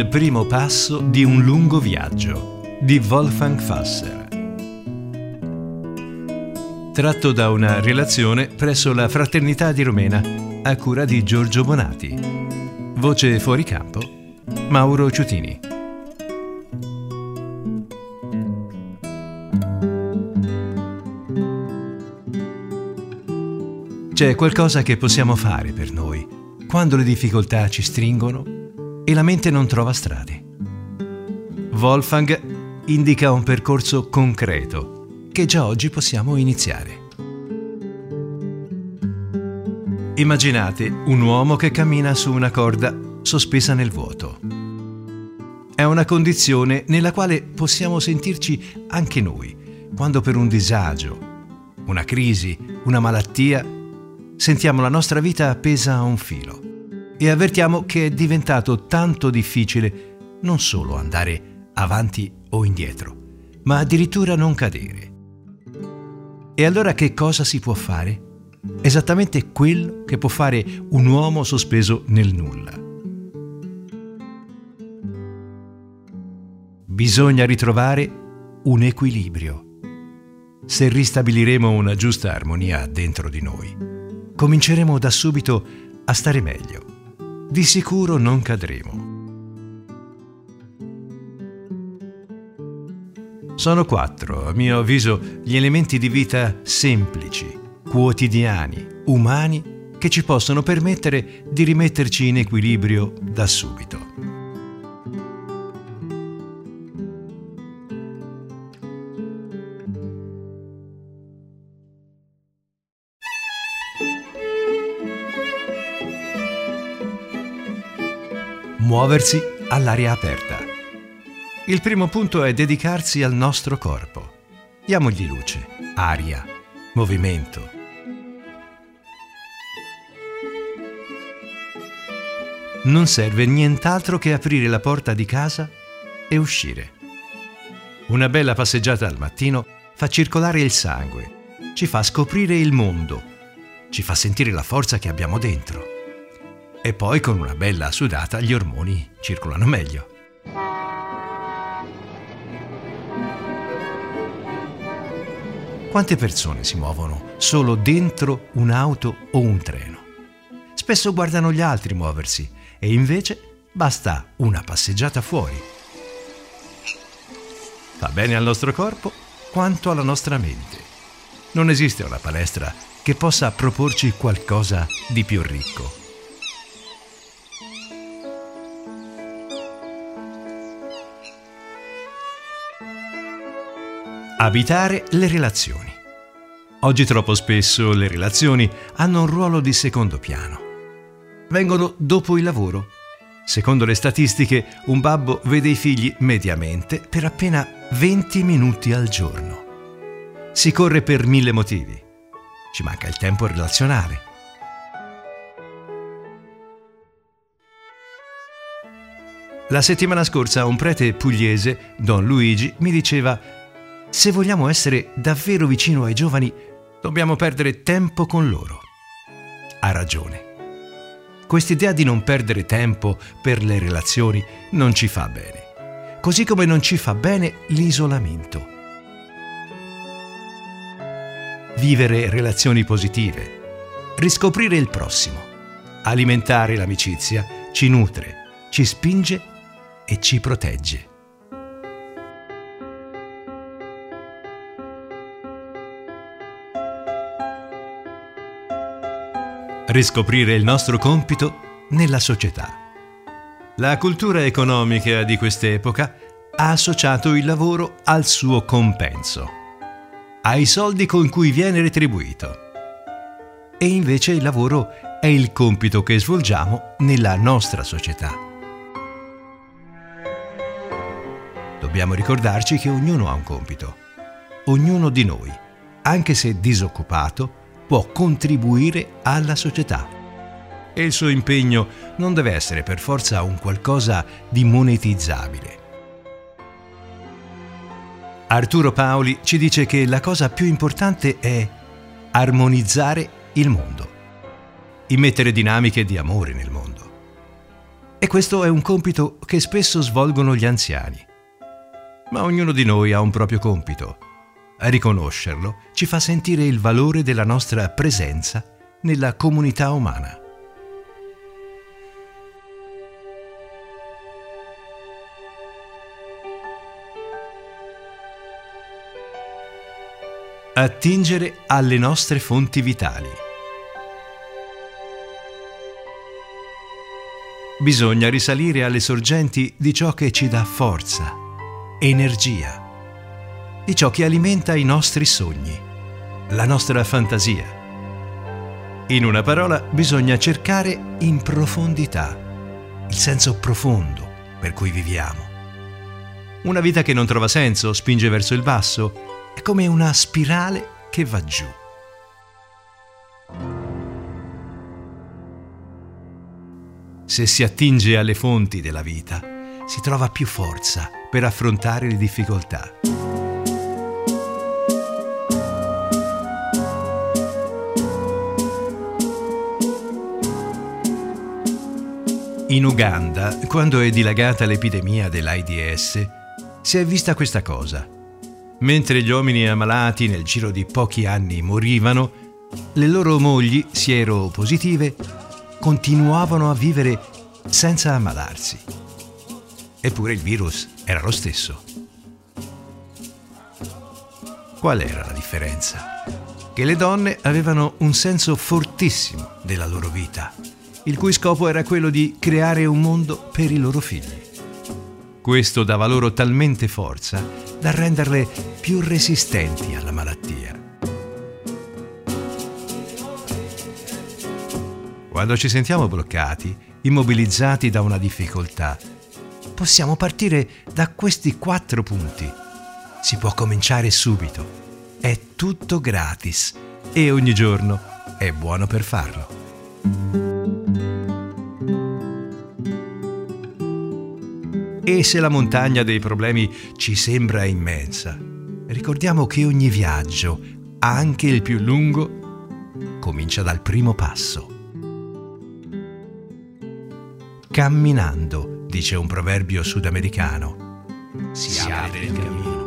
Il primo passo di un lungo viaggio di Wolfgang Fasser. Tratto da una relazione presso la Fraternità di Romena a cura di Giorgio Bonati. Voce fuori campo Mauro Ciutini. C'è qualcosa che possiamo fare per noi quando le difficoltà ci stringono e la mente non trova strade. Wolfgang indica un percorso concreto che già oggi possiamo iniziare. Immaginate un uomo che cammina su una corda sospesa nel vuoto. È una condizione nella quale possiamo sentirci anche noi, quando per un disagio, una crisi, una malattia sentiamo la nostra vita appesa a un filo e avvertiamo che è diventato tanto difficile non solo andare avanti o indietro, ma addirittura non cadere. E allora che cosa si può fare? Esattamente quello che può fare un uomo sospeso nel nulla. Bisogna ritrovare un equilibrio. Se ristabiliremo una giusta armonia dentro di noi, cominceremo da subito a stare meglio. Di sicuro non cadremo. Sono quattro, a mio avviso, gli elementi di vita semplici, quotidiani, umani, che ci possono permettere di rimetterci in equilibrio da subito. Muoversi all'aria aperta. Il primo punto è dedicarsi al nostro corpo. Diamogli luce, aria, movimento. Non serve nient'altro che aprire la porta di casa e uscire. Una bella passeggiata al mattino fa circolare il sangue, ci fa scoprire il mondo, ci fa sentire la forza che abbiamo dentro. E poi con una bella sudata gli ormoni circolano meglio. Quante persone si muovono solo dentro un'auto o un treno? Spesso guardano gli altri muoversi e invece basta una passeggiata fuori. Fa bene al nostro corpo quanto alla nostra mente. Non esiste una palestra che possa proporci qualcosa di più ricco. Abitare le relazioni. Oggi troppo spesso le relazioni hanno un ruolo di secondo piano. Vengono dopo il lavoro. Secondo le statistiche, un babbo vede i figli mediamente per appena 20 minuti al giorno. Si corre per mille motivi. Ci manca il tempo relazionale. La settimana scorsa un prete pugliese, Don Luigi, mi diceva se vogliamo essere davvero vicino ai giovani, dobbiamo perdere tempo con loro. Ha ragione. Quest'idea di non perdere tempo per le relazioni non ci fa bene, così come non ci fa bene l'isolamento. Vivere relazioni positive, riscoprire il prossimo, alimentare l'amicizia ci nutre, ci spinge e ci protegge. Riscoprire il nostro compito nella società. La cultura economica di quest'epoca ha associato il lavoro al suo compenso, ai soldi con cui viene retribuito. E invece il lavoro è il compito che svolgiamo nella nostra società. Dobbiamo ricordarci che ognuno ha un compito, ognuno di noi, anche se disoccupato, può contribuire alla società. E il suo impegno non deve essere per forza un qualcosa di monetizzabile. Arturo Paoli ci dice che la cosa più importante è armonizzare il mondo, immettere dinamiche di amore nel mondo. E questo è un compito che spesso svolgono gli anziani. Ma ognuno di noi ha un proprio compito. A riconoscerlo ci fa sentire il valore della nostra presenza nella comunità umana. Attingere alle nostre fonti vitali. Bisogna risalire alle sorgenti di ciò che ci dà forza, energia, di ciò che alimenta i nostri sogni, la nostra fantasia. In una parola, bisogna cercare in profondità il senso profondo per cui viviamo. Una vita che non trova senso spinge verso il basso, è come una spirale che va giù. Se si attinge alle fonti della vita, si trova più forza per affrontare le difficoltà. In Uganda, quando è dilagata l'epidemia dell'AIDS, si è vista questa cosa. Mentre gli uomini ammalati nel giro di pochi anni morivano, le loro mogli, siero positive, continuavano a vivere senza ammalarsi. Eppure il virus era lo stesso. Qual era la differenza? Che le donne avevano un senso fortissimo della loro vita, il cui scopo era quello di creare un mondo per i loro figli. Questo dava loro talmente forza da renderle più resistenti alla malattia. Quando ci sentiamo bloccati, immobilizzati da una difficoltà, possiamo partire da questi quattro punti. Si può cominciare subito. È tutto gratis e ogni giorno è buono per farlo. E se la montagna dei problemi ci sembra immensa, ricordiamo che ogni viaggio, anche il più lungo, comincia dal primo passo. Camminando, dice un proverbio sudamericano, si, si apre il cammino.